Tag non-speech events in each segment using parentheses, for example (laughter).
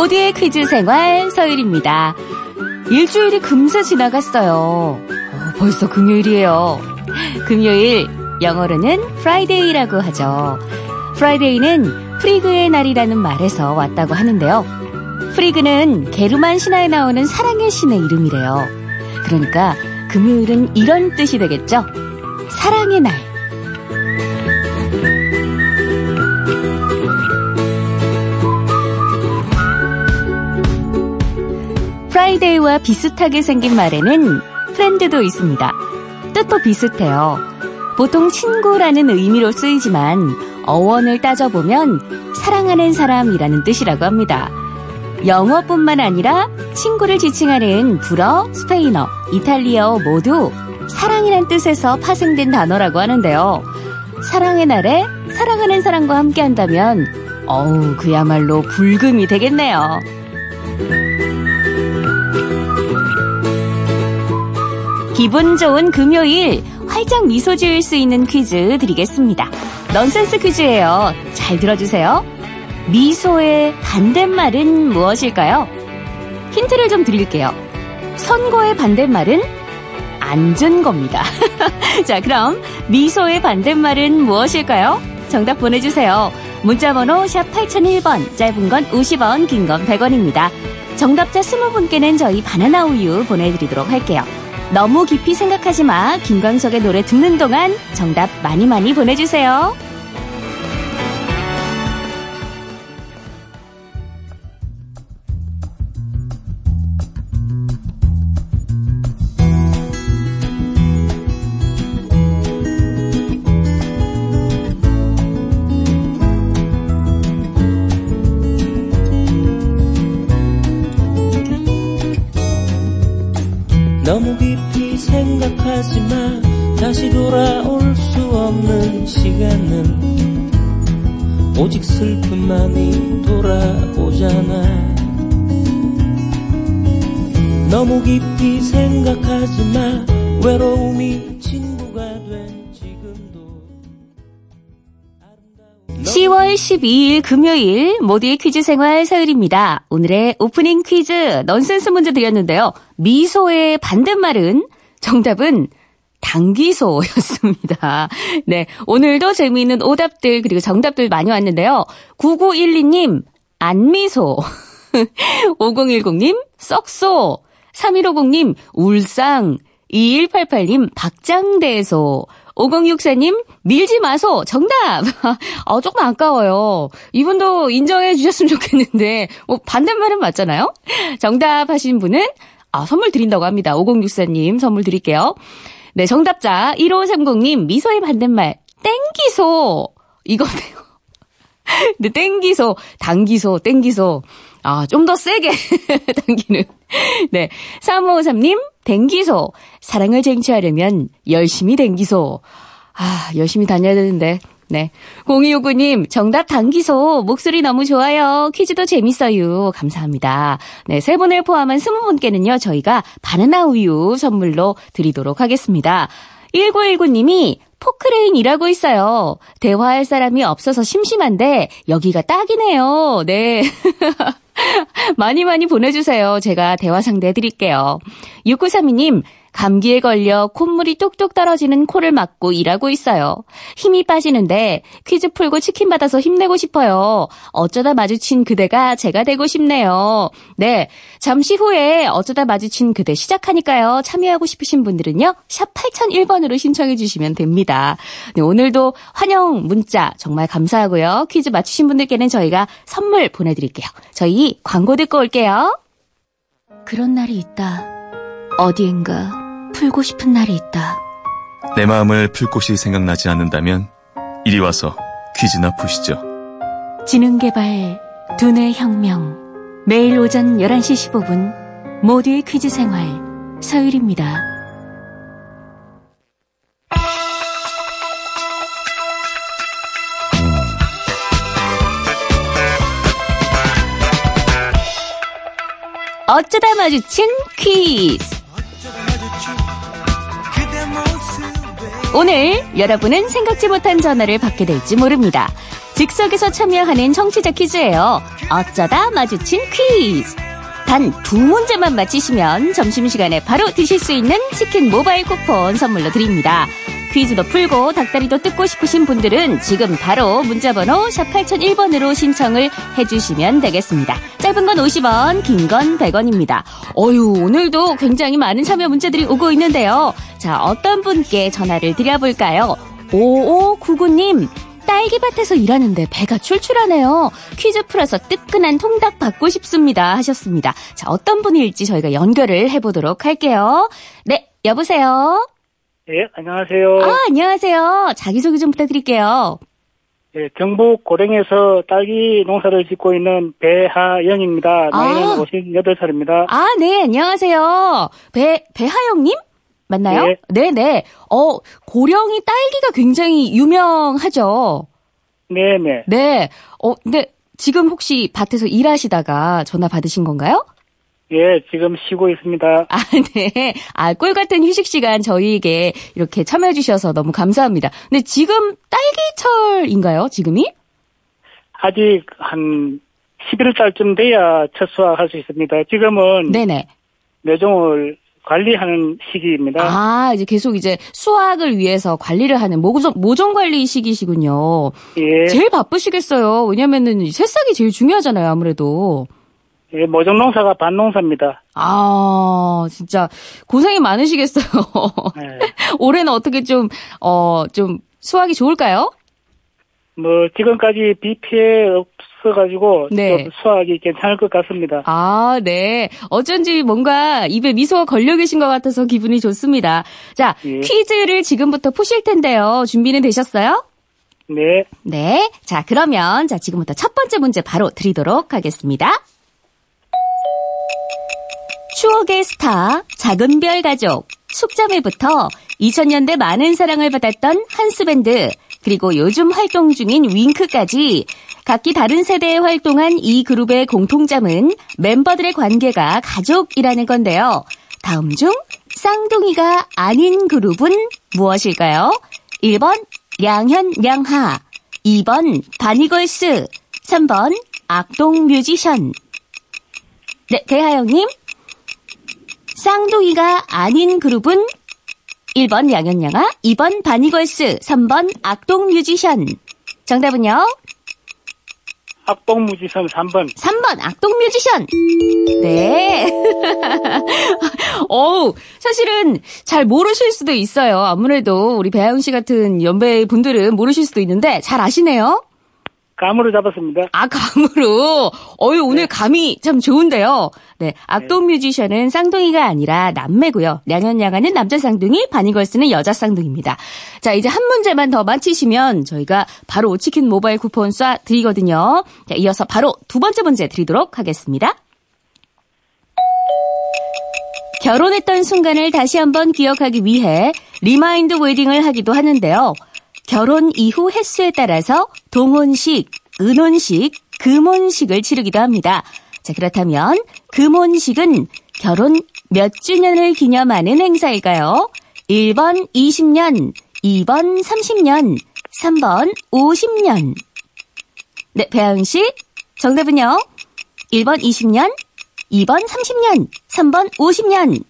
모두의 퀴즈 생활 서율입니다. 일주일이 금세 지나갔어요. 어, 벌써 금요일이에요. 금요일 영어로는 Friday라고 하죠. Friday는 프리그의 날이라는 말에서 왔다고 하는데요. 프리그는 게르만 신화에 나오는 사랑의 신의 이름이래요. 그러니까 금요일은 이런 뜻이 되겠죠. 사랑의 날. Friday와 비슷하게 생긴 말에는 friend도 있습니다. 뜻도 비슷해요. 보통 친구라는 의미로 쓰이지만 어원을 따져보면 사랑하는 사람이라는 뜻이라고 합니다. 영어뿐만 아니라 친구를 지칭하는 불어, 스페인어, 이탈리아어 모두 사랑이란 뜻에서 파생된 단어라고 하는데요. 사랑의 날에 사랑하는 사람과 함께 한다면 어우 그야말로 불금이 되겠네요. 기분 좋은 금요일 활짝 미소 지을 수 있는 퀴즈 드리겠습니다. 넌센스 퀴즈예요. 잘 들어주세요. 미소의 반대말은 무엇일까요? 힌트를 좀 드릴게요. 선거의 반대말은 앉은 겁니다. (laughs) 자, 그럼 미소의 반대말은 무엇일까요? 정답 보내주세요. 문자번호 샵 8001번, 짧은 건 50원, 긴 건 100원입니다. 정답자 20분께는 저희 바나나 우유 보내드리도록 할게요. 너무 깊이 생각하지 마. 김광석의 노래 듣는 동안 정답 많이 많이 보내주세요. 너무 하지 마 다시 돌아올 수 없는 시간은 오직 슬픔만이 돌아오잖아 너무 깊이 생각하지 마 외로움이 친구가 된 지금도 10월 12일 금요일 모두의 퀴즈 생활 서율입니다. 오늘의 오프닝 퀴즈 넌센스 문제 드렸는데요. 미소의 반대말은 정답은 당기소였습니다. (laughs) 네. 오늘도 재미있는 오답들 그리고 정답들 많이 왔는데요. 9912님 안미소 (laughs) 5010님 썩소 3150님 울상 2188님 박장대소 5064님, 밀지 마소. 정답! (laughs) 어, 조금 아까워요. 이분도 인정해 주셨으면 좋겠는데, 뭐, 반대말은 맞잖아요? 정답 하신 분은, 아, 선물 드린다고 합니다. 5064님 선물 드릴게요. 네, 정답자 1530님, 미소의 반대말, 땡기소. 이거네요. (laughs) 네, 땡기소, 당기소, 땡기소. 아, 좀 더 세게 (laughs) 당기는. 네. 3553님, 댕기소. 사랑을 쟁취하려면 열심히 댕기소. 아, 열심히 다녀야 되는데. 네. 0259님, 정답 당기소. 목소리 너무 좋아요. 퀴즈도 재밌어요. 감사합니다. 네. 세 분을 포함한 20분께는요, 저희가 바나나 우유 선물로 드리도록 하겠습니다. 1919님이 포크레인 일하고 있어요. 대화할 사람이 없어서 심심한데 여기가 딱이네요. 네. (laughs) 많이 많이 보내주세요. 제가 대화 상대 해드릴게요. 6932님, 감기에 걸려 콧물이 뚝뚝 떨어지는 코를 막고 일하고 있어요. 힘이 빠지는데 퀴즈 풀고 치킨 받아서 힘내고 싶어요. 어쩌다 마주친 그대가 제가 되고 싶네요. 네. 잠시 후에 어쩌다 마주친 그대 시작하니까요. 참여하고 싶으신 분들은요. 샵 8001번으로 신청해 주시면 됩니다. 네, 오늘도 환영 문자 정말 감사하고요. 퀴즈 맞추신 분들께는 저희가 선물 보내드릴게요. 저희 광고 듣고 올게요. 그런 날이 있다. 어디엔가 풀고 싶은 날이 있다. 내 마음을 풀 곳이 생각나지 않는다면 이리 와서 퀴즈나 푸시죠. 지능개발 두뇌 혁명 매일 오전 11시 15분 모두의 퀴즈 생활 서율입니다. 어쩌다 마주친 퀴즈 오늘 여러분은 생각지 못한 전화를 받게 될지 모릅니다. 즉석에서 참여하는 청취자 퀴즈예요. 어쩌다 마주친 퀴즈. 단 두 문제만 맞히시면 점심시간에 바로 드실 수 있는 치킨 모바일 쿠폰 선물로 드립니다. 퀴즈도 풀고 닭다리도 뜯고 싶으신 분들은 지금 바로 문자번호 샵 8001번으로 신청을 해주시면 되겠습니다. 짧은 건 50원, 긴 건 100원입니다. 어유 오늘도 굉장히 많은 참여 문자들이 오고 있는데요. 자, 어떤 분께 전화를 드려볼까요? 5599님. 딸기밭에서 일하는데 배가 출출하네요. 퀴즈 풀어서 뜨끈한 통닭 받고 싶습니다. 하셨습니다. 자, 어떤 분일지 저희가 연결을 해보도록 할게요. 네, 여보세요? 예, 안녕하세요. 아, 안녕하세요. 자기소개 좀 부탁드릴게요. 예, 경북 고령에서 딸기 농사를 짓고 있는 배하영입니다. 나이는 아. 58살입니다. 아, 네, 안녕하세요. 배, 배하영님? 맞나요? 네. 네네. 어, 고령이 딸기가 굉장히 유명하죠. 네 네. 네. 어, 근데 지금 혹시 밭에서 일하시다가 전화 받으신 건가요? 예, 지금 쉬고 있습니다. 아, 네. 아, 꿀 같은 휴식 시간 저희에게 이렇게 참여해 주셔서 너무 감사합니다. 근데 지금 딸기철인가요? 지금이? 아직 한 11달쯤 돼야 첫 수확할 수 있습니다. 지금은 네네. 묘종을 관리하는 시기입니다. 아, 이제 계속 이제 수확을 위해서 관리를 하는 모종, 모종 관리 시기시군요. 예, 제일 바쁘시겠어요. 왜냐면은 새싹이 제일 중요하잖아요, 아무래도. 예, 모종 농사가 반농사입니다. 아, 진짜 고생이 많으시겠어요. 예, (laughs) 올해는 어떻게 좀, 어, 좀 수확이 좋을까요? 뭐 지금까지 비 피해 없어가지고 네. 좀 수확이 괜찮을 것 같습니다. 아, 네. 어쩐지 뭔가 입에 미소가 걸려 계신 것 같아서 기분이 좋습니다. 자, 예. 퀴즈를 지금부터 푸실 텐데요. 준비는 되셨어요? 네, 네. 자, 그러면 자, 지금부터 첫 번째 문제 바로 드리도록 하겠습니다. 추억의 스타, 작은 별 가족, 숙자매부터 2000년대 많은 사랑을 받았던 한스밴드, 그리고 요즘 활동 중인 윙크까지 각기 다른 세대에 활동한 이 그룹의 공통점은 멤버들의 관계가 가족이라는 건데요. 다음 중 쌍둥이가 아닌 그룹은 무엇일까요? 1번 량현 량하 2번 바니걸스 3번 악동 뮤지션 네, 대하영님 쌍둥이가 아닌 그룹은 1번 양현양아 2번 바니걸스 3번 악동 뮤지션 정답은요? 악동무지선 3번. 3번 악동 뮤지션. 네. (laughs) 어우, 사실은 잘 모르실 수도 있어요. 아무래도 우리 배아영 씨 같은 연배 분들은 모르실 수도 있는데 잘 아시네요. 감으로 잡았습니다. 아, 감으로. 어유 오늘 감이 참 좋은데요. 네. 악동 뮤지션은 쌍둥이가 아니라 남매고요. 량현량하는 남자 쌍둥이, 바니걸스는 여자 쌍둥이입니다. 자, 이제 한 문제만 더 맞히시면 저희가 바로 치킨 모바일 쿠폰 쏴 드리거든요. 자, 이어서 바로 두 번째 문제 드리도록 하겠습니다. 결혼했던 순간을 다시 한번 기억하기 위해 remind wedding을 하기도 하는데요. 결혼 이후 횟수에 따라서 동혼식, 은혼식, 금혼식을 치르기도 합니다. 자, 그렇다면 금혼식은 결혼 몇 주년을 기념하는 행사일까요? 1번 20년, 2번 30년, 3번 50년. 네, 배아은 씨. 정답은요? 1번 20년, 2번 30년, 3번 50년.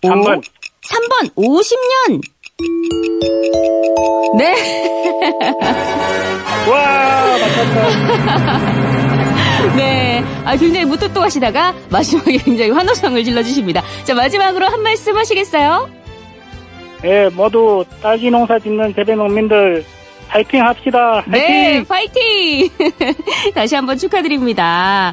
3번. 3번 50년. 네. 와, 맞췄다. 네. 아, 굉장히 무뚝뚝하시다가 마지막에 굉장히 환호성을 질러주십니다. 자, 마지막으로 한 말씀 하시겠어요? 예, 모두 딸기 농사 짓는 재배 농민들 파이팅 합시다. 네, 파이팅! 파이팅! (laughs) 다시 한번 축하드립니다.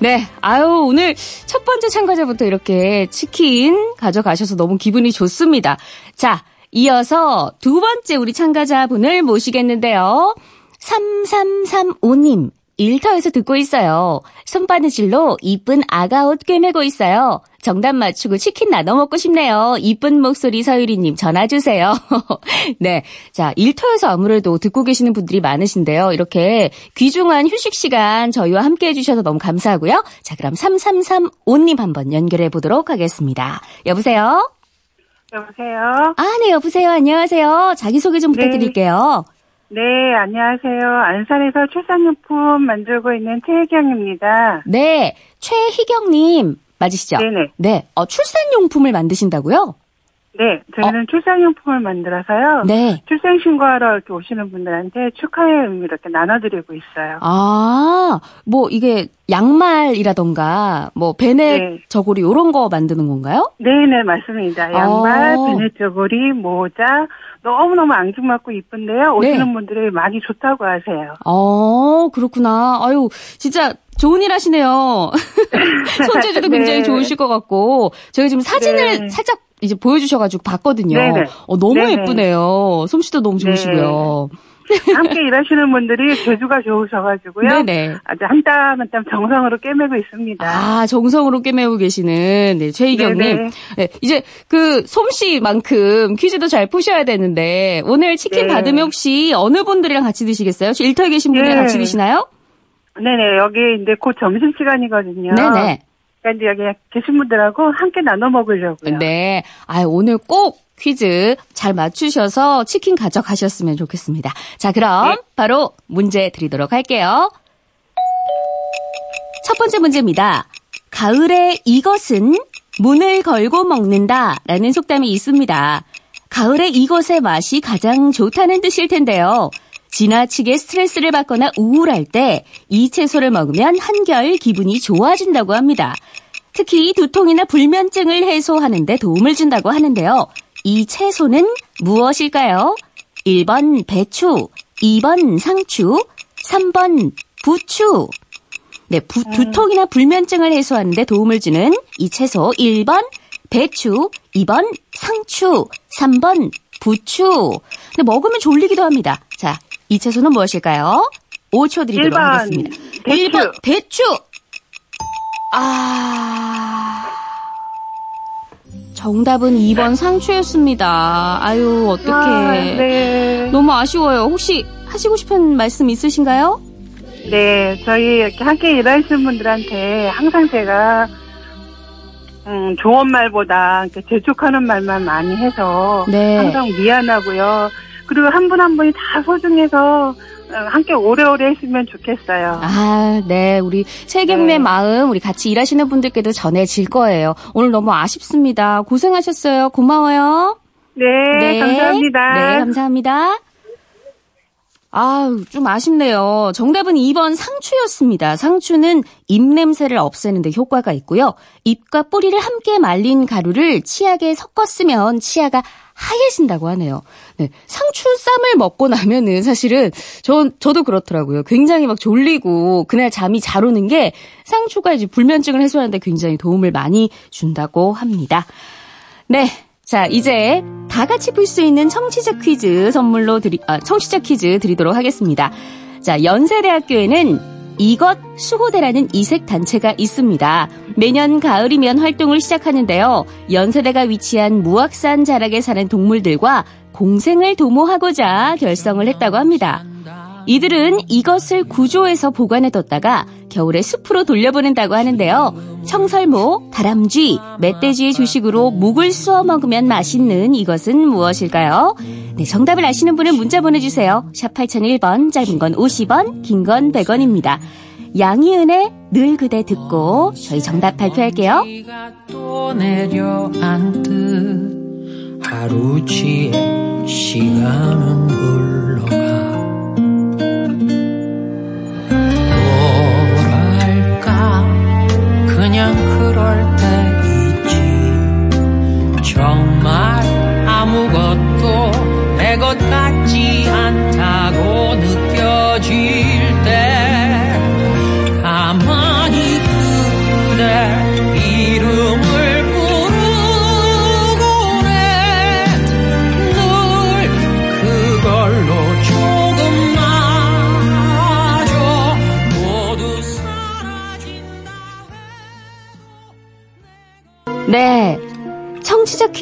네, 아유, 오늘 첫 번째 참가자부터 이렇게 치킨 가져가셔서 너무 기분이 좋습니다. 자, 이어서 두 번째 우리 참가자분을 모시겠는데요. 3335님, 일터에서 듣고 있어요. 손바느질로 이쁜 아가 옷 꿰매고 있어요. 정답 맞추고 치킨 나눠 먹고 싶네요. 이쁜 목소리 서유리님 전화 주세요. (laughs) 네. 자, 일터에서 아무래도 듣고 계시는 분들이 많으신데요. 이렇게 귀중한 휴식 시간 저희와 함께 해주셔서 너무 감사하고요. 자, 그럼 3335님 한번 연결해 보도록 하겠습니다. 여보세요? 여보세요? 아, 네, 여보세요. 안녕하세요. 자기소개 좀 네. 부탁드릴게요. 네, 안녕하세요. 안산에서 출산용품 만들고 있는 최혜경입니다. 네, 최희경님, 맞으시죠? 네네. 네, 어, 출산용품을 만드신다고요? 네, 저희는 출산용품을 만들어서요. 네. 출생신고하러 이렇게 오시는 분들한테 축하의 의미로 이렇게 나눠드리고 있어요. 아, 뭐, 이게, 양말이라던가, 뭐, 베넷 네. 저고리, 요런 거 만드는 건가요? 네네, 맞습니다. 양말, 어. 베네저고리, 모자, 너무너무 앙증맞고 이쁜데요. 오시는 네. 분들이 많이 좋다고 하세요. 어, 그렇구나. 아유, 진짜 좋은 일 하시네요. (laughs) (laughs) 손재주도 네. 굉장히 좋으실 것 같고, 저희 지금 사진을 네. 살짝 이제 보여주셔가지고 봤거든요. 네네. 어, 너무 네네. 예쁘네요. 솜씨도 너무 좋으시고요. (laughs) 함께 일하시는 분들이 재주가 좋으셔가지고요. 네네. 아주 한땀 한땀 정성으로 꿰매고 있습니다. 아, 정성으로 꿰매고 계시는 네, 최희경님. 네, 이제 그 솜씨만큼 퀴즈도 잘 푸셔야 되는데 오늘 치킨 네. 받으면 혹시 어느 분들이랑 같이 드시겠어요? 일터에 계신 분들이랑 네. 같이 드시나요? 네네, 여기 이제 곧 점심 시간이거든요. 네네. 그러니까 여기 계신 분들하고 함께 나눠 먹으려고요. 네. 아, 오늘 꼭 퀴즈 잘 맞추셔서 치킨 가져가셨으면 좋겠습니다. 자, 그럼 네. 바로 문제 드리도록 할게요. 첫 번째 문제입니다. 가을에 이것은 문을 걸고 먹는다 라는 속담이 있습니다. 가을에 이것의 맛이 가장 좋다는 뜻일 텐데요. 지나치게 스트레스를 받거나 우울할 때 이 채소를 먹으면 한결 기분이 좋아진다고 합니다. 특히 두통이나 불면증을 해소하는 데 도움을 준다고 하는데요. 이 채소는 무엇일까요? 1번 배추, 2번 상추, 3번 부추. 네, 부- 두통이나 불면증을 해소하는 데 도움을 주는 이 채소 1번 배추, 2번 상추, 3번 부추. 근데 먹으면 졸리기도 합니다. 자, 이 채소는 무엇일까요? 5초 드리도록 1번 하겠습니다. 배추. 1번 배추. 아. 정답은 2번 상추였습니다. 아유, 어떡해. 아, 네. 너무 아쉬워요. 혹시 하시고 싶은 말씀 있으신가요? 네, 저희 이렇게 함께 일하시는 분들한테 항상 제가 음, 좋은 말보다 이렇게 재촉하는 말만 많이 해서 네. 항상 미안하고요. 그리고 한 분 한 분이 다 소중해서 어, 함께 오래오래 했으면 좋겠어요. 아, 네. 우리 세경의 네. 마음 우리 같이 일하시는 분들께도 전해질 거예요. 오늘 너무 아쉽습니다. 고생하셨어요. 고마워요. 네, 감사합니다. 네, 감사합니다. 아우, 좀 아쉽네요. 정답은 2번 상추였습니다. 상추는 입 냄새를 없애는 데 효과가 있고요. 잎과 뿌리를 함께 말린 가루를 치약에 섞어 쓰면 치아가 하얘진다고 하네요. 네, 상추 쌈을 먹고 나면은 사실은 저, 저도 그렇더라고요. 굉장히 막 졸리고 그날 잠이 잘 오는 게 상추가 이제 불면증을 해소하는데 굉장히 도움을 많이 준다고 합니다. 네. 자, 이제 다 같이 풀 수 있는 청취자 퀴즈 선물로 드리, 아, 청취자 퀴즈 드리도록 하겠습니다. 자, 연세대학교에는 이것 수호대라는 이색 단체가 있습니다. 매년 가을이면 활동을 시작하는데요. 연세대가 위치한 무악산 자락에 사는 동물들과 공생을 도모하고자 결성을 했다고 합니다. 이들은 이것을 구조해서 보관해뒀다가 겨울에 숲으로 돌려보낸다고 하는데요. 청설모, 다람쥐, 멧돼지의 주식으로 묵을 쑤어 먹으면 맛있는 이것은 무엇일까요? 네, 정답을 아시는 분은 문자 보내주세요. 샵 8001번, 짧은 건 50원, 긴 건 100원입니다. 양희은의 늘 그대 듣고 저희 정답 발표할게요. 하루치에 시간은 흘러가 그냥 그럴 때 있지. 정말 아무것도 내 것 같지 않다고 느껴질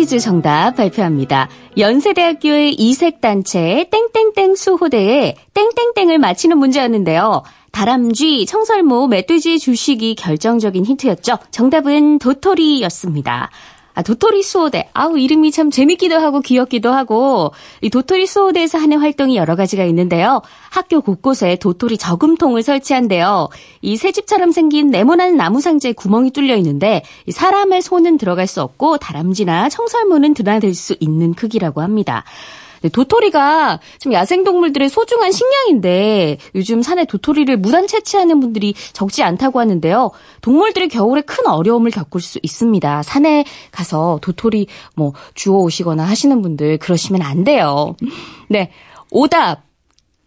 퀴즈 정답 발표합니다. 연세대학교의 이색단체 땡땡땡 수호대에 땡땡땡을 맞히는 문제였는데요. 다람쥐, 청설모, 멧돼지의 주식이 결정적인 힌트였죠. 정답은 도토리였습니다. 아, 도토리 수호대. 아우, 이름이 참 재밌기도 하고 귀엽기도 하고, 이 도토리 수호대에서 하는 활동이 여러 가지가 있는데요. 학교 곳곳에 도토리 저금통을 설치한대요. 이 새집처럼 생긴 네모난 나무 상자에 구멍이 뚫려 있는데, 이 사람의 손은 들어갈 수 없고, 다람쥐나 청설모는 드나들 수 있는 크기라고 합니다. 네, 도토리가 좀 야생동물들의 소중한 식량인데 요즘 산에 도토리를 무단 채취하는 분들이 적지 않다고 하는데요. 동물들이 겨울에 큰 어려움을 겪을 수 있습니다. 산에 가서 도토리 뭐 주워 오시거나 하시는 분들 그러시면 안 돼요. 네. 오답.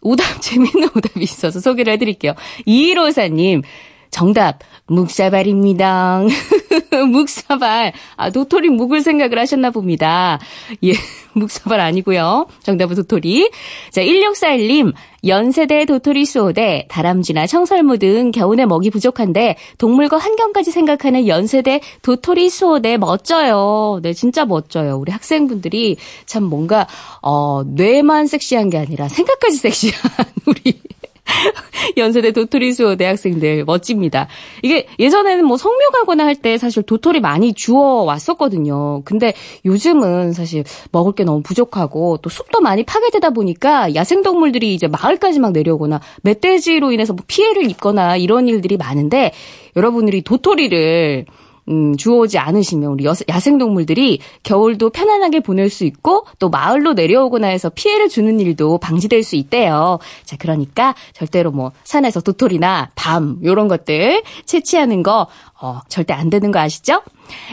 오답, (laughs) 재밌는 오답이 있어서 소개를 해드릴게요. 2154님, 정답, 묵사발입니다. (laughs) 묵사발. 아, 도토리 묵을 생각을 하셨나 봅니다. 예, (laughs) 묵사발 아니고요. 정답은 도토리. 자, 1641님, 연세대 도토리 수호대, 다람쥐나 청설모 등 겨우내 먹이 부족한데 동물과 환경까지 생각하는 연세대 도토리 수호대 멋져요. 네, 진짜 멋져요. 우리 학생분들이 참 뭔가 어, 뇌만 섹시한 게 아니라 생각까지 섹시한 (laughs) 우리 (laughs) 연세대 도토리 수호 대학생들 멋집니다. 이게 예전에는 뭐 성묘 가거나 할 때 사실 도토리 많이 주워 왔었거든요. 근데 요즘은 사실 먹을 게 너무 부족하고 또 숲도 많이 파괴되다 보니까 야생 동물들이 이제 마을까지 막 내려오거나 멧돼지로 인해서 뭐 피해를 입거나 이런 일들이 많은데 여러분들이 도토리를 음, 주워오지 않으시면 우리 여- 야생동물들이 겨울도 편안하게 보낼 수 있고 또 마을로 내려오거나 해서 피해를 주는 일도 방지될 수 있대요. 자, 그러니까 절대로 뭐 산에서 도토리나 밤 요런 것들 채취하는 거 어, 절대 안 되는 거 아시죠?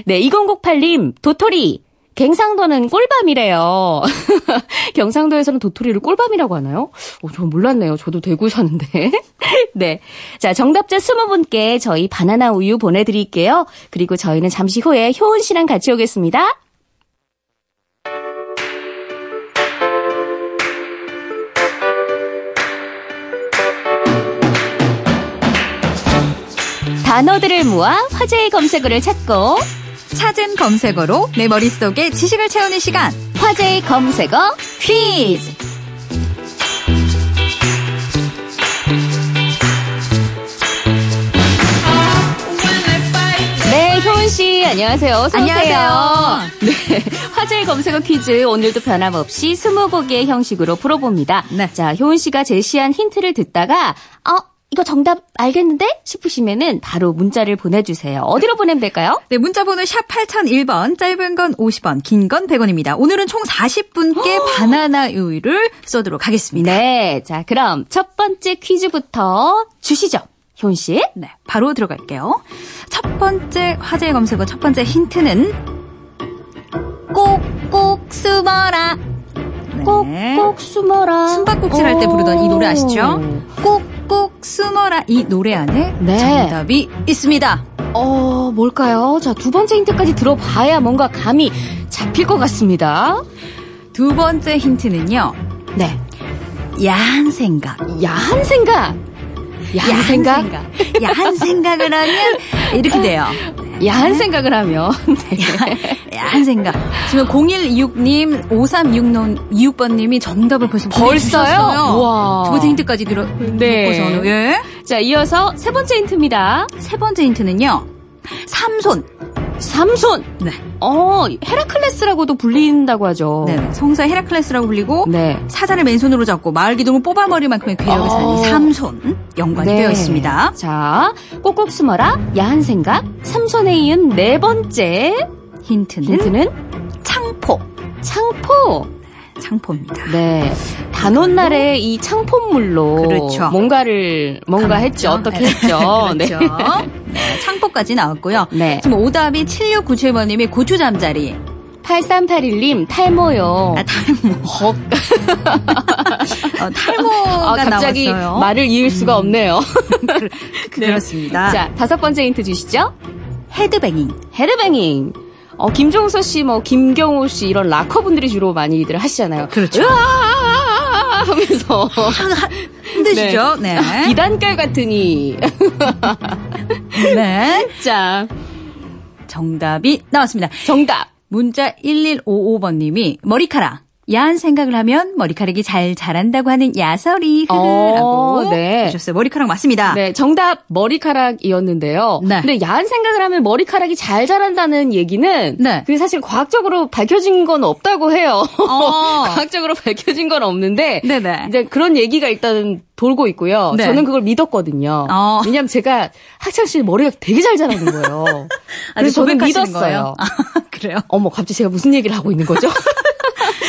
네, 2008님 도토리 갱상도는 꿀밤이래요. (laughs) 경상도에서는 도토리를 꿀밤이라고 하나요? 어, 저 몰랐네요. 저도 대구 사는데. (laughs) 네. 자, 정답자 20분께 저희 바나나 우유 보내드릴게요. 그리고 저희는 잠시 후에 효은 씨랑 같이 오겠습니다. 단어들을 모아 화제의 검색어를 찾고 찾은 검색어로 내 머릿속에 지식을 채우는 시간. 화제의 검색어 퀴즈. 네, 효은 씨, 안녕하세요. 어서 오세요. 안녕하세요. 네, 화제의 검색어 퀴즈 오늘도 변함없이 스무고개의 형식으로 풀어봅니다. 네. 자, 효은 씨가 제시한 힌트를 듣다가 어 이거 정답 알겠는데 싶으시면은 바로 문자를 보내주세요. 어디로 보내면 될까요? 네, 문자번호 샵 8001번, 짧은 건 50원, 긴 건 100원입니다. 오늘은 총 40분께 (gasps) 바나나 우유를 쏘도록 하겠습니다. 네, 자 그럼 첫 번째 퀴즈부터 주시죠, 효은 씨. 네, 바로 들어갈게요. 첫 번째 화제 검색어 첫 번째 힌트는 꼭꼭 숨어라. 네. 꼭꼭 숨어라. 숨바꼭질 할 때 부르던 이 노래 아시죠? 꼭 꼭 숨어라 이 노래 안에 네. 정답이 있습니다. 어, 뭘까요? 자, 두 번째 힌트까지 들어봐야 뭔가 감이 잡힐 것 같습니다. 두 번째 힌트는요. 네. 야한 생각. 야한 생각. 야한 생각? 야한 생각을 하면 이렇게 돼요. 야한 생각을 하면. 네. 야한 생각. 지금 0126님, 5366번님이 정답을 벌써 벌써요? 우와. 두 번째 힌트까지 들어, 네. 놓고서는. 예. 자, 이어서 세 번째 힌트입니다. 세 번째 힌트는요. 삼손. 삼손. 네. 어, 헤라클레스라고도 불린다고 하죠. 네. 성사 헤라클레스라고 불리고 네. 사자를 맨손으로 잡고 마을 기둥을 뽑아버릴만큼의 괴력을 어. 가진 삼손 연관이 네. 되어 있습니다. 자, 꼭꼭 숨어라. 야한 생각. 삼손에 이은 네 번째 힌트는, 힌트는 창포. 창포. 창포입니다. 네. 단오날에 이 창포물로 그렇죠. 뭔가를 뭔가 했죠. 어떻게 했죠. (laughs) 그렇죠. 네. 네, 창포까지 나왔고요. 네. 지금 오답이 7697번님이 고추 잠자리. 8381님 탈모요. 아, 탈모. 헉. (laughs) 어, 탈모가 아, 갑자기 나왔어요. 음. 말을 이을 수가 없네요. (laughs) 네. 그렇습니다. 자, 다섯 번째 힌트 주시죠. 헤드뱅잉. 헤드뱅잉. 어, 김종서 씨, 뭐, 김경호 씨, 이런 락커분들이 주로 많이들 하시잖아요. 그렇죠. 하면서. 힘드시죠? 네. (laughs) 비단결 같으니. 네. (laughs) 자, 정답이 나왔습니다. 정답. 문자 1155번님이 머리카락. 야한 생각을 하면 머리카락이 잘 자란다고 하는 야설이 어, 흐라고 네. 주셨어요. 머리카락 맞습니다. 네, 정답 머리카락이었는데요. 네. 근데 야한 생각을 하면 머리카락이 잘 자란다는 얘기는 네. 그게 사실 과학적으로 밝혀진 건 없다고 해요. 어. (laughs) 과학적으로 밝혀진 건 없는데 네네. 이제 그런 얘기가 일단 돌고 있고요. 네. 저는 그걸 믿었거든요. 어. 왜냐하면 제가 학창 시절 머리가 되게 잘 자라는 거예요. (laughs) 그래서 저는 믿었어요. 아, 그래요? 어머, 갑자기 제가 무슨 얘기를 하고 있는 거죠? (laughs)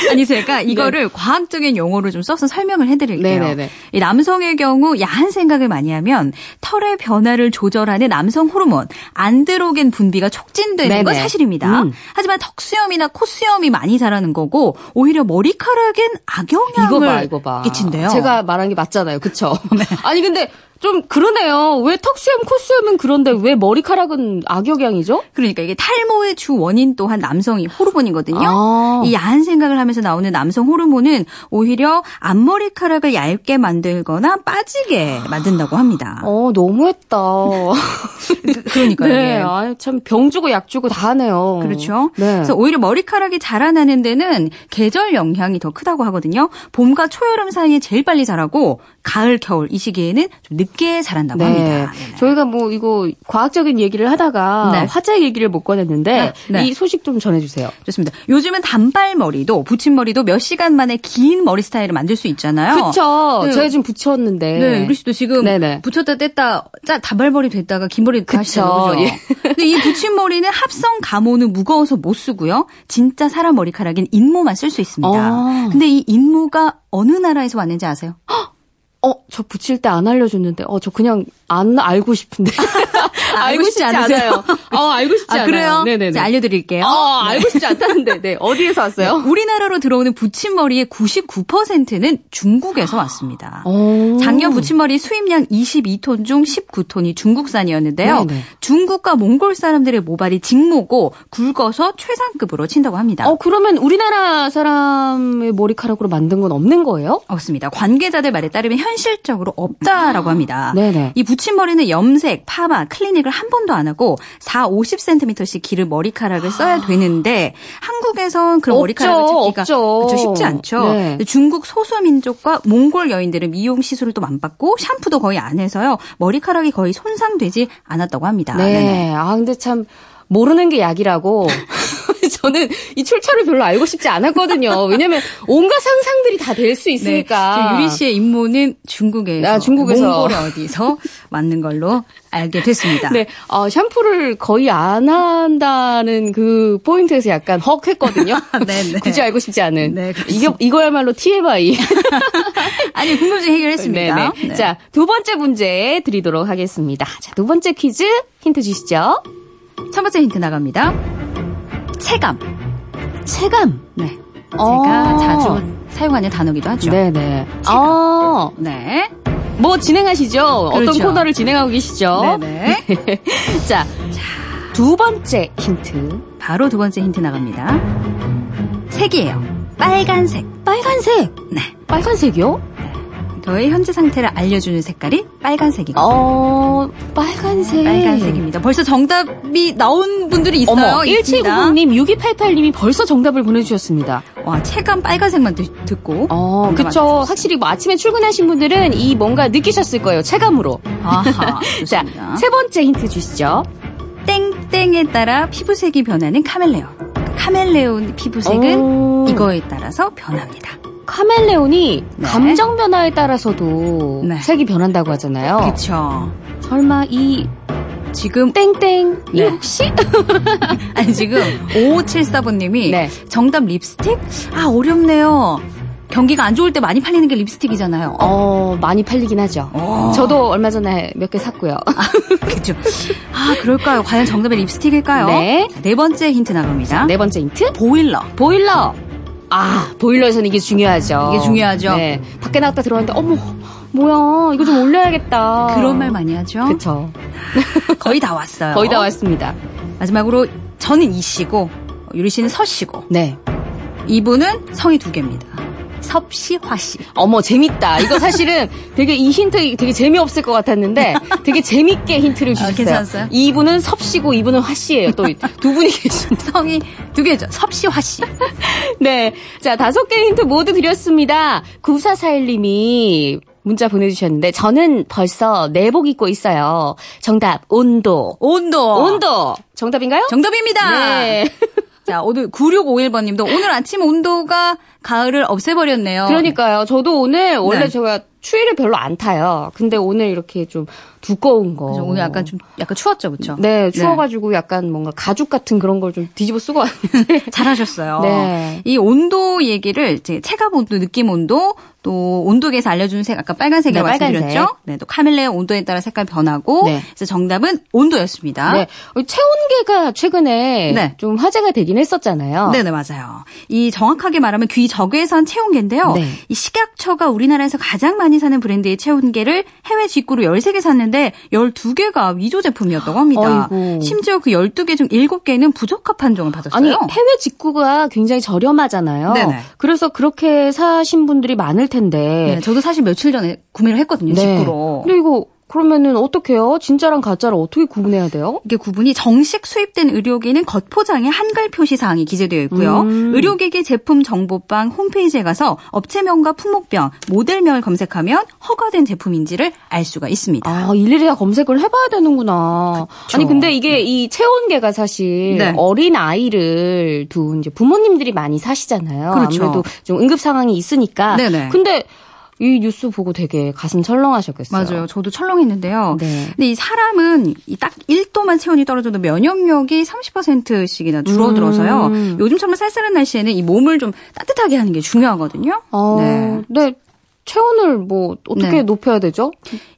아니 제가 이거를 과학적인 용어로 좀 써서 설명을 해드릴게요. 네네네. 이 남성의 경우 야한 생각을 많이 하면 털의 변화를 조절하는 남성 호르몬 안드로겐 분비가 촉진되는 네네. 건 사실입니다. 음. 하지만 턱수염이나 콧수염이 많이 자라는 거고 오히려 머리카락엔 악영향을 이거 봐, 이거 봐. 끼친대요. 네. 제가 말한 게 맞잖아요. 그쵸? (laughs) 아니, 근데 좀 그러네요. 왜 턱수염, 콧수염은 그런데 왜 머리카락은 악영향이죠? 그러니까 이게 탈모의 주 원인 또한 남성 이 호르몬이거든요. 아. 이 야한 생각을 하면서 나오는 남성 호르몬은 오히려 앞머리카락을 얇게 만들거나 빠지게 만든다고 합니다. 어, 너무했다. (laughs) 그러니까요. 네, 예. 아유, 참, 병 주고 약 주고 다 하네요. 그렇죠. 네. 그래서 오히려 머리카락이 자라나는 데는 계절 영향이 더 크다고 하거든요. 봄과 초여름 사이에 제일 빨리 자라고 가을, 겨울 이 시기에는 좀 늦게 자란다고 네. 합니다. 네네. 저희가 뭐, 이거, 과학적인 얘기를 하다가, 네. 화제 얘기를 못 꺼냈는데, 네, 네. 이 소식 좀 전해주세요. 좋습니다. 요즘은 단발머리도 붙임머리도 몇 시간 만에 긴 머리 스타일을 만들 수 있잖아요. 그쵸. 네. 제가 지금 붙였는데. 네, 유리 씨도 지금 네네. 붙였다 뗐다 짜 단발머리 됐다가 긴 머리. 그죠? 예. (laughs) 근데 이 붙임머리는 합성 감호는 무거워서 못 쓰고요. 진짜 사람 머리카락엔 인모만 쓸 수 있습니다. 아. 근데 이 인모가 어느 나라에서 왔는지 아세요? (gasps) 어, 저 붙일 때 안 알려줬는데, 어, 저 그냥 안 알고 싶은데. (laughs) 알고 싶지 않으세요? 어, 알고 싶지 아, 않아요. 그래요? 네네네. 제가 알려드릴게요. 어, 네. 알고 싶지 않다는데, 네. 어디에서 왔어요? 우리나라로 들어오는 붙임머리의 99%는 중국에서 왔습니다. 오. 작년 붙임머리 수입량 22톤 중 19톤이 중국산이었는데요. 네네. 중국과 몽골 사람들의 모발이 직모고 굵어서 최상급으로 친다고 합니다. 어, 그러면 우리나라 사람의 머리카락으로 만든 건 없는 거예요? 없습니다. 관계자들 말에 따르면 현 실적으로 없다라고 합니다. 네네. 이 붙임머리는 염색, 파마, 클리닉을 한 번도 안 하고 4, 50cm씩 기를 머리카락을 써야 되는데 한국에선 그런 없죠, 머리카락을 찾기가. 그렇죠, 쉽지 않죠. 네. 중국 소수민족과 몽골 여인들은 미용 시술을 또 안 받고 샴푸도 거의 안 해서요. 머리카락이 거의 손상되지 않았다고 합니다. 네. 네네. 아, 근데 참, 모르는 게 약이라고. (laughs) (laughs) 저는 이 출처를 별로 알고 싶지 않았거든요. 왜냐면 온갖 상상들이 다 될수 네, 있으니까. 지금 유리 씨의 임무는 중국에서, 아, 중국에서. 몽골 어디서 맞는 걸로 알게 됐습니다. 네, 어, 샴푸를 거의 안 한다는 그 포인트에서 약간 헉 했거든요. (laughs) 네, 네. 굳이 알고 싶지 않은. 네, 그렇습니다. 이거야말로 TMI. (laughs) 아니 궁금증 해결했습니다. 네네. 네. 자, 두 번째 문제 드리도록 하겠습니다. 자, 두 번째 퀴즈 힌트 주시죠. 첫 번째 힌트 나갑니다. 체감. 체감. 네. 어. 제가 자주 사용하는 단어기도 하죠. 네네. 어, 네. 뭐 진행하시죠? 어떤 그렇죠. 코너를 진행하고 계시죠? 네네. (laughs) 자, 두 번째 힌트. 바로 두 번째 힌트 나갑니다. 색이에요. 빨간색. 빨간색. 네. 빨간색이요? 저의 현재 상태를 알려주는 색깔이 빨간색이고. 어, 빨간색. 빨간색입니다. 벌써 정답이 나온 분들이 있어요. 어머, 있습니다. 1790님, 6288님이 벌써 정답을 보내주셨습니다. 와, 체감 빨간색만 듣- 듣고. 어, 그쵸. 확실히 뭐 아침에 출근하신 분들은 이 뭔가 느끼셨을 거예요. 체감으로. 아하, (laughs) 자. 세 번째 힌트 주시죠. 땡땡에 따라 피부색이 변하는 카멜레온. 카멜레온 피부색은 오. 이거에 따라서 변합니다. 카멜레온이 네. 감정 변화에 따라서도 네. 색이 변한다고 하잖아요. 그쵸. 설마 이 지금 땡땡 이 네. 혹시? (laughs) 아니 지금 5574번님이 네. 정답 립스틱? 아 어렵네요. 경기가 안 좋을 때 많이 팔리는 게 립스틱이잖아요. 어, 어, 많이 팔리긴 하죠. 어. 저도 얼마 전에 몇 개 샀고요. 그죠. 아 그럴까요? 과연 정답이 립스틱일까요? 네. 자, 네 번째 힌트 나갑니다. 네 번째 힌트. 보일러. 보일러. 아, 보일러에서는 이게 중요하죠. 이게 중요하죠. 네. 밖에 나갔다 들어왔는데, 어머, 뭐야, 이거 좀 올려야겠다. 그런 말 많이 하죠. 그쵸. (laughs) 거의 다 왔어요. 거의 다 왔습니다. 마지막으로 저는 이 씨고 유리 씨는 서 씨고 네. 이분은 성이 두 개입니다. 섭씨화씨. 어머 재밌다. 이거 (laughs) 사실은 되게 이 힌트 되게 재미없을 것 같았는데 되게 재밌게 힌트를 주셨어요. 괜찮았어요? 이분은 섭씨고 이분은 화씨예요. 또 두 분이 (laughs) 계신. 성이 두 개죠. 섭씨화씨. (laughs) 네. 자, 다섯 개 힌트 모두 드렸습니다. 9441님이 문자 보내주셨는데, 저는 벌써 내복 입고 있어요. 정답, 온도. 온도. 온도! 정답인가요? 정답입니다. 네. 자, 오늘 9651번 님도 오늘 아침 온도가 가을을 없애버렸네요. 그러니까요. 저도 오늘 원래 네. 제가 추위를 별로 안 타요. 근데 오늘 이렇게 좀 두꺼운 거. 그래서 오늘 약간 좀 약간 추웠죠, 그렇죠? 네, 추워가지고 약간 뭔가 가죽 같은 그런 걸 좀 뒤집어 쓰고 왔는데. (laughs) 잘하셨어요. 네. 이 온도 얘기를 이제 체감 온도, 느낌 온도, 또 온도계에서 알려주는 색 아까 빨간색이라고 네, 빨간색. 말씀드렸죠. 네, 또 카멜레온 온도에 따라 색깔 변하고. 네. 그래서 정답은 온도였습니다. 네. 체온계가 최근에 네. 좀 화제가 되긴 했었잖아요. 네 네 맞아요. 이 정확하게 말하면 귀 적외선 체온계인데요. 네. 이 식약처가 우리나라에서 가장 많이 사는 브랜드의 체온계를 해외 직구로 13개 샀는데 12개가 위조 제품이었다고 합니다. 아이고. 심지어 그 12개 중 7개는 부적합 판정을 받았어요. 아니 해외 직구가 굉장히 저렴하잖아요. 네네. 그래서 그렇게 사신 분들이 많을 텐데. 네, 저도 사실 며칠 전에 구매를 했거든요. 직구로. 근데 이거 그러면은 어떻게요? 진짜랑 가짜를 어떻게 구분해야 돼요? 이게 구분이 정식 수입된 의료기는 겉포장에 한글 표시 사항이 기재되어 있고요. 음. 의료기기 제품 정보방 홈페이지에 가서 업체명과 품목병, 모델명을 검색하면 허가된 제품인지를 알 수가 있습니다. 아, 일일이 다 검색을 해봐야 되는구나. 아니, 근데 이게 이 체온계가 사실 네. 어린 아이를 둔 이제 부모님들이 많이 사시잖아요. 그렇죠. 아무래도 좀 응급 상황이 있으니까. 네네. 근데 이 뉴스 보고 되게 가슴 철렁하셨겠어요. 맞아요. 저도 철렁했는데요. 네. 근데 이 사람은 이딱 1도만 체온이 떨어져도 면역력이 30%씩이나 줄어들어서요. 음. 요즘처럼 쌀쌀한 날씨에는 이 몸을 좀 따뜻하게 하는 게 중요하거든요. 어, 네. 네. 체온을 뭐 어떻게 네. 높여야 되죠?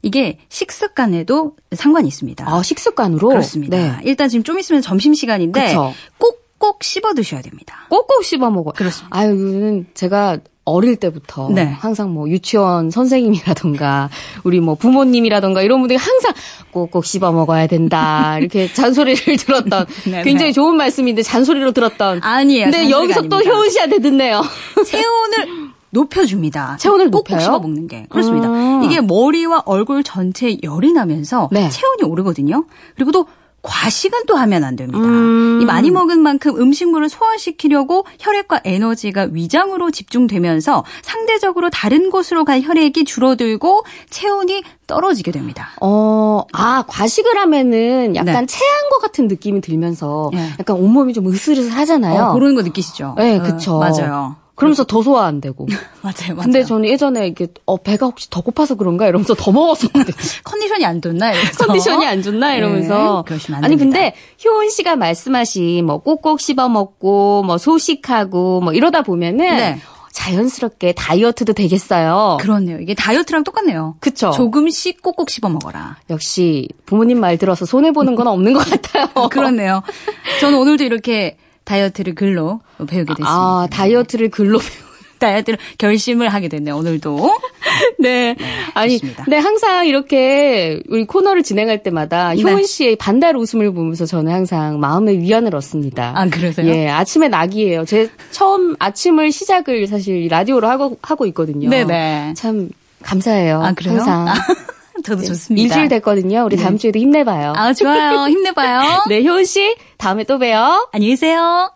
이게 식습관에도 상관이 있습니다. 아, 식습관으로? 그렇습니다. 네. 일단 지금 좀 있으면 점심 시간인데 그쵸. 꼭꼭 씹어 드셔야 됩니다. 꼭꼭 씹어 먹어요. 그렇습니다. 아유, 제가 어릴 때부터 네. 항상 뭐 유치원 선생님이라던가 우리 뭐 부모님이라던가 이런 분들이 항상 꼭꼭 씹어 먹어야 된다 이렇게 (laughs) 잔소리를 들었던 네, 굉장히 네. 좋은 말씀인데 잔소리로 들었던 아니에요. 근데 여기서 또 아닙니다. 효은 씨한테 듣네요. 체온을 (laughs) 높여줍니다. 체온을 꼭꼭 높여요? 씹어 먹는 게 그렇습니다. 음. 이게 머리와 얼굴 전체에 열이 나면서 네. 체온이 오르거든요. 그리고 또 과식은 또 하면 안 됩니다. 음. 이 많이 먹은 만큼 음식물을 소화시키려고 혈액과 에너지가 위장으로 집중되면서 상대적으로 다른 곳으로 갈 혈액이 줄어들고 체온이 떨어지게 됩니다. 어, 아, 과식을 하면은 약간 네. 체한 것 같은 느낌이 들면서 네. 약간 온몸이 좀 으슬으슬 하잖아요. 어, 그런 거 느끼시죠? 네, 어, 그쵸. 맞아요. 그러면서 더 소화 안 되고. (laughs) 맞아요, 맞아요. 근데 저는 예전에 이게 어 배가 혹시 더 고파서 그런가 이러면서 더 먹었었거든요. (laughs) 컨디션이 안 좋나 이러면서. 컨디션이 안 좋나 이러면서. 네, 그러시면 안 아니 됩니다. 근데 효은 씨가 말씀하신 뭐 꼭꼭 씹어 먹고 뭐 소식하고 뭐 이러다 보면은 네. 자연스럽게 다이어트도 되겠어요. 그렇네요. 이게 다이어트랑 똑같네요. 그쵸? 조금씩 꼭꼭 씹어 먹어라. 역시 부모님 말 들어서 손해 보는 건 없는 것 같아요. (laughs) 그렇네요. 저는 오늘도 이렇게 다이어트를 글로 배우게 됐습니다. 아 다이어트를 글로 (laughs) 배우. 다이어트를 결심을 하게 됐네요. 오늘도. (laughs) 네. 아니, 좋습니다. 근데 항상 이렇게 우리 코너를 진행할 때마다 네. 효은 씨의 반달 웃음을 보면서 저는 항상 마음의 위안을 얻습니다. 아, 그러세요? 예, 아침의 낙이에요. 제 처음 아침을 시작을 사실 라디오로 하고, 하고 있거든요. 네네. 참 감사해요. 아, 그래요? 항상. 아, (laughs) 저도 좋습니다. 일주일 됐거든요. 우리 다음 주에도 힘내봐요. 아, 좋아요. (laughs) 힘내봐요. 네, 효은 씨, 다음에 또 봬요. 안녕히 계세요.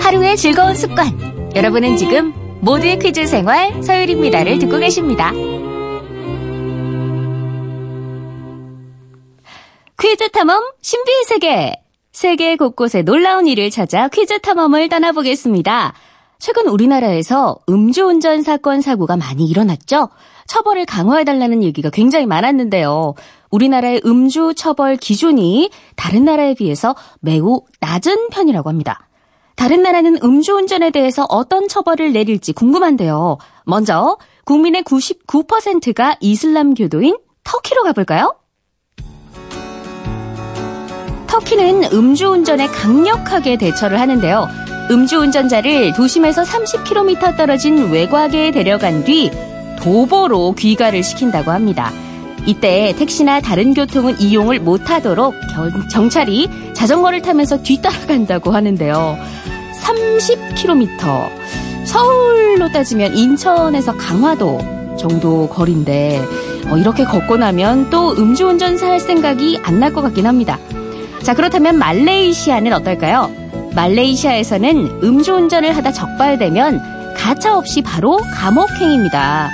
하루의 즐거운 습관. 여러분은 지금 모두의 퀴즈 생활 서율입니다를 듣고 계십니다. 퀴즈 탐험 신비의 세계. 세계 곳곳의 놀라운 일을 찾아 퀴즈 탐험을 떠나보겠습니다. 최근 우리나라에서 음주운전 사건 사고가 많이 일어났죠? 처벌을 강화해달라는 얘기가 굉장히 많았는데요. 우리나라의 음주 처벌 기준이 다른 나라에 비해서 매우 낮은 편이라고 합니다. 다른 나라는 음주운전에 대해서 어떤 처벌을 내릴지 궁금한데요. 먼저 국민의 99%가 이슬람교도인 터키로 가볼까요? 터키는 음주운전에 강력하게 대처를 하는데요. 음주운전자를 도심에서 30km 떨어진 외곽에 데려간 뒤 도보로 귀가를 시킨다고 합니다. 이때 택시나 다른 교통은 이용을 못하도록 경- 경찰이 자전거를 타면서 뒤따라간다고 하는데요. 30km. 서울로 따지면 인천에서 강화도 정도 거리인데 어, 이렇게 걷고 나면 또 음주운전 살 생각이 안 날 것 같긴 합니다. 자 그렇다면 말레이시아는 어떨까요? 말레이시아에서는 음주운전을 하다 적발되면 가차없이 바로 감옥행입니다.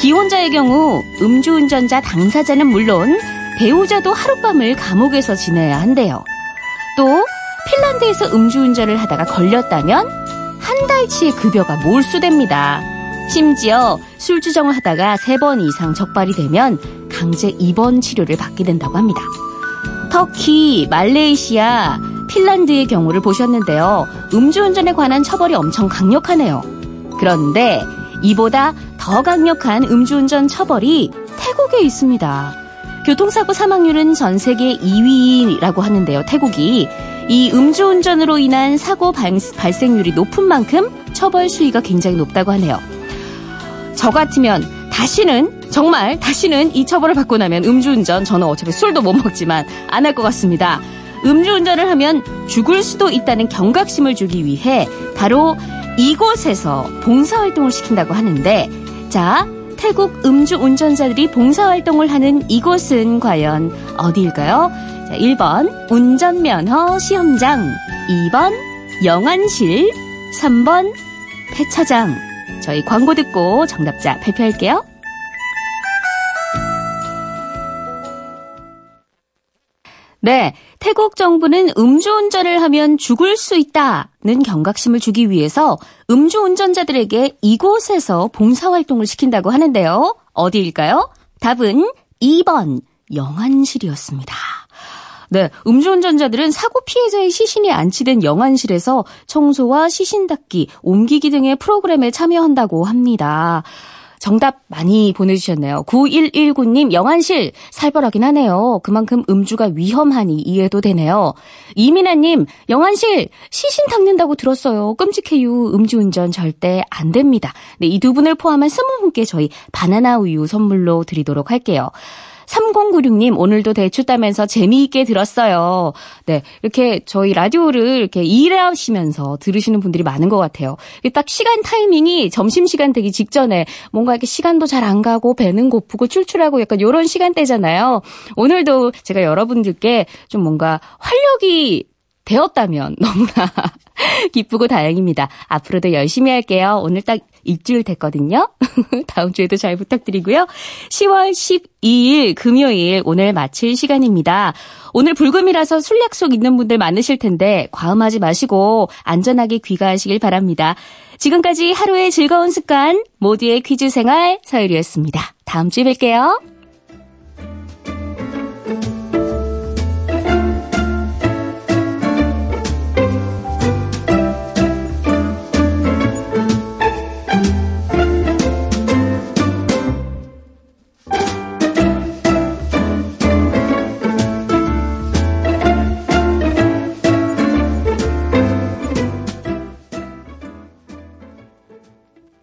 기혼자의 경우 음주운전자 당사자는 물론 배우자도 하룻밤을 감옥에서 지내야 한대요. 또 핀란드에서 음주운전을 하다가 걸렸다면 한 달치의 급여가 몰수됩니다. 심지어 술주정을 하다가 세 번 이상 적발이 되면 강제 입원 치료를 받게 된다고 합니다. 터키, 말레이시아, 핀란드의 경우를 보셨는데요. 음주운전에 관한 처벌이 엄청 강력하네요. 그런데 이보다 더 강력한 음주운전 처벌이 태국에 있습니다. 교통사고 사망률은 전 세계 2위라고 하는데요. 태국이 이 음주운전으로 인한 사고 발- 발생률이 높은 만큼 처벌 수위가 굉장히 높다고 하네요. 저 같으면 다시는 정말 다시는 이 처벌을 받고 나면 음주운전 저는 어차피 술도 못 먹지만 안 할 것 같습니다. 음주운전을 하면 죽을 수도 있다는 경각심을 주기 위해 바로 이곳에서 봉사활동을 시킨다고 하는데 자 태국 음주운전자들이 봉사활동을 하는 이곳은 과연 어디일까요? 자, 1번 운전면허 시험장 2번 영안실 3번 폐차장 저희 광고 듣고 정답자 발표할게요. 네, 태국 정부는 음주운전을 하면 죽을 수 있다는 경각심을 주기 위해서 음주운전자들에게 이곳에서 봉사활동을 시킨다고 하는데요. 어디일까요? 답은 2번 영안실이었습니다. 네, 음주운전자들은 사고 피해자의 시신이 안치된 영안실에서 청소와 시신 닦기, 옮기기 등의 프로그램에 참여한다고 합니다. 정답 많이 보내주셨네요. 9119님, 영안실, 살벌하긴 하네요. 그만큼 음주가 위험하니 이해도 되네요. 이민아님, 영안실, 시신 닦는다고 들었어요. 끔찍해요. 음주운전 절대 안 됩니다. 네, 이 두 분을 포함한 20분께 저희 바나나 우유 선물로 드리도록 할게요. 3096님, 오늘도 대추 따면서 재미있게 들었어요. 네, 이렇게 저희 라디오를 이렇게 일하시면서 들으시는 분들이 많은 것 같아요. 딱 시간 타이밍이 점심 시간 되기 직전에 뭔가 이렇게 시간도 잘 안 가고 배는 고프고 출출하고 약간 요런 시간대잖아요. 오늘도 제가 여러분들께 좀 뭔가 활력이 되었다면 (laughs) 너무나 (laughs) 기쁘고 다행입니다. 앞으로도 열심히 할게요. 오늘 딱 일주일 됐거든요. (laughs) 다음 주에도 잘 부탁드리고요. 10월 12일 금요일 오늘 마칠 시간입니다. 오늘 불금이라서 술 약속 있는 분들 많으실 텐데 과음하지 마시고 안전하게 귀가하시길 바랍니다. 지금까지 하루의 즐거운 습관 모두의 퀴즈 생활 서유리였습니다. 다음 주에 뵐게요.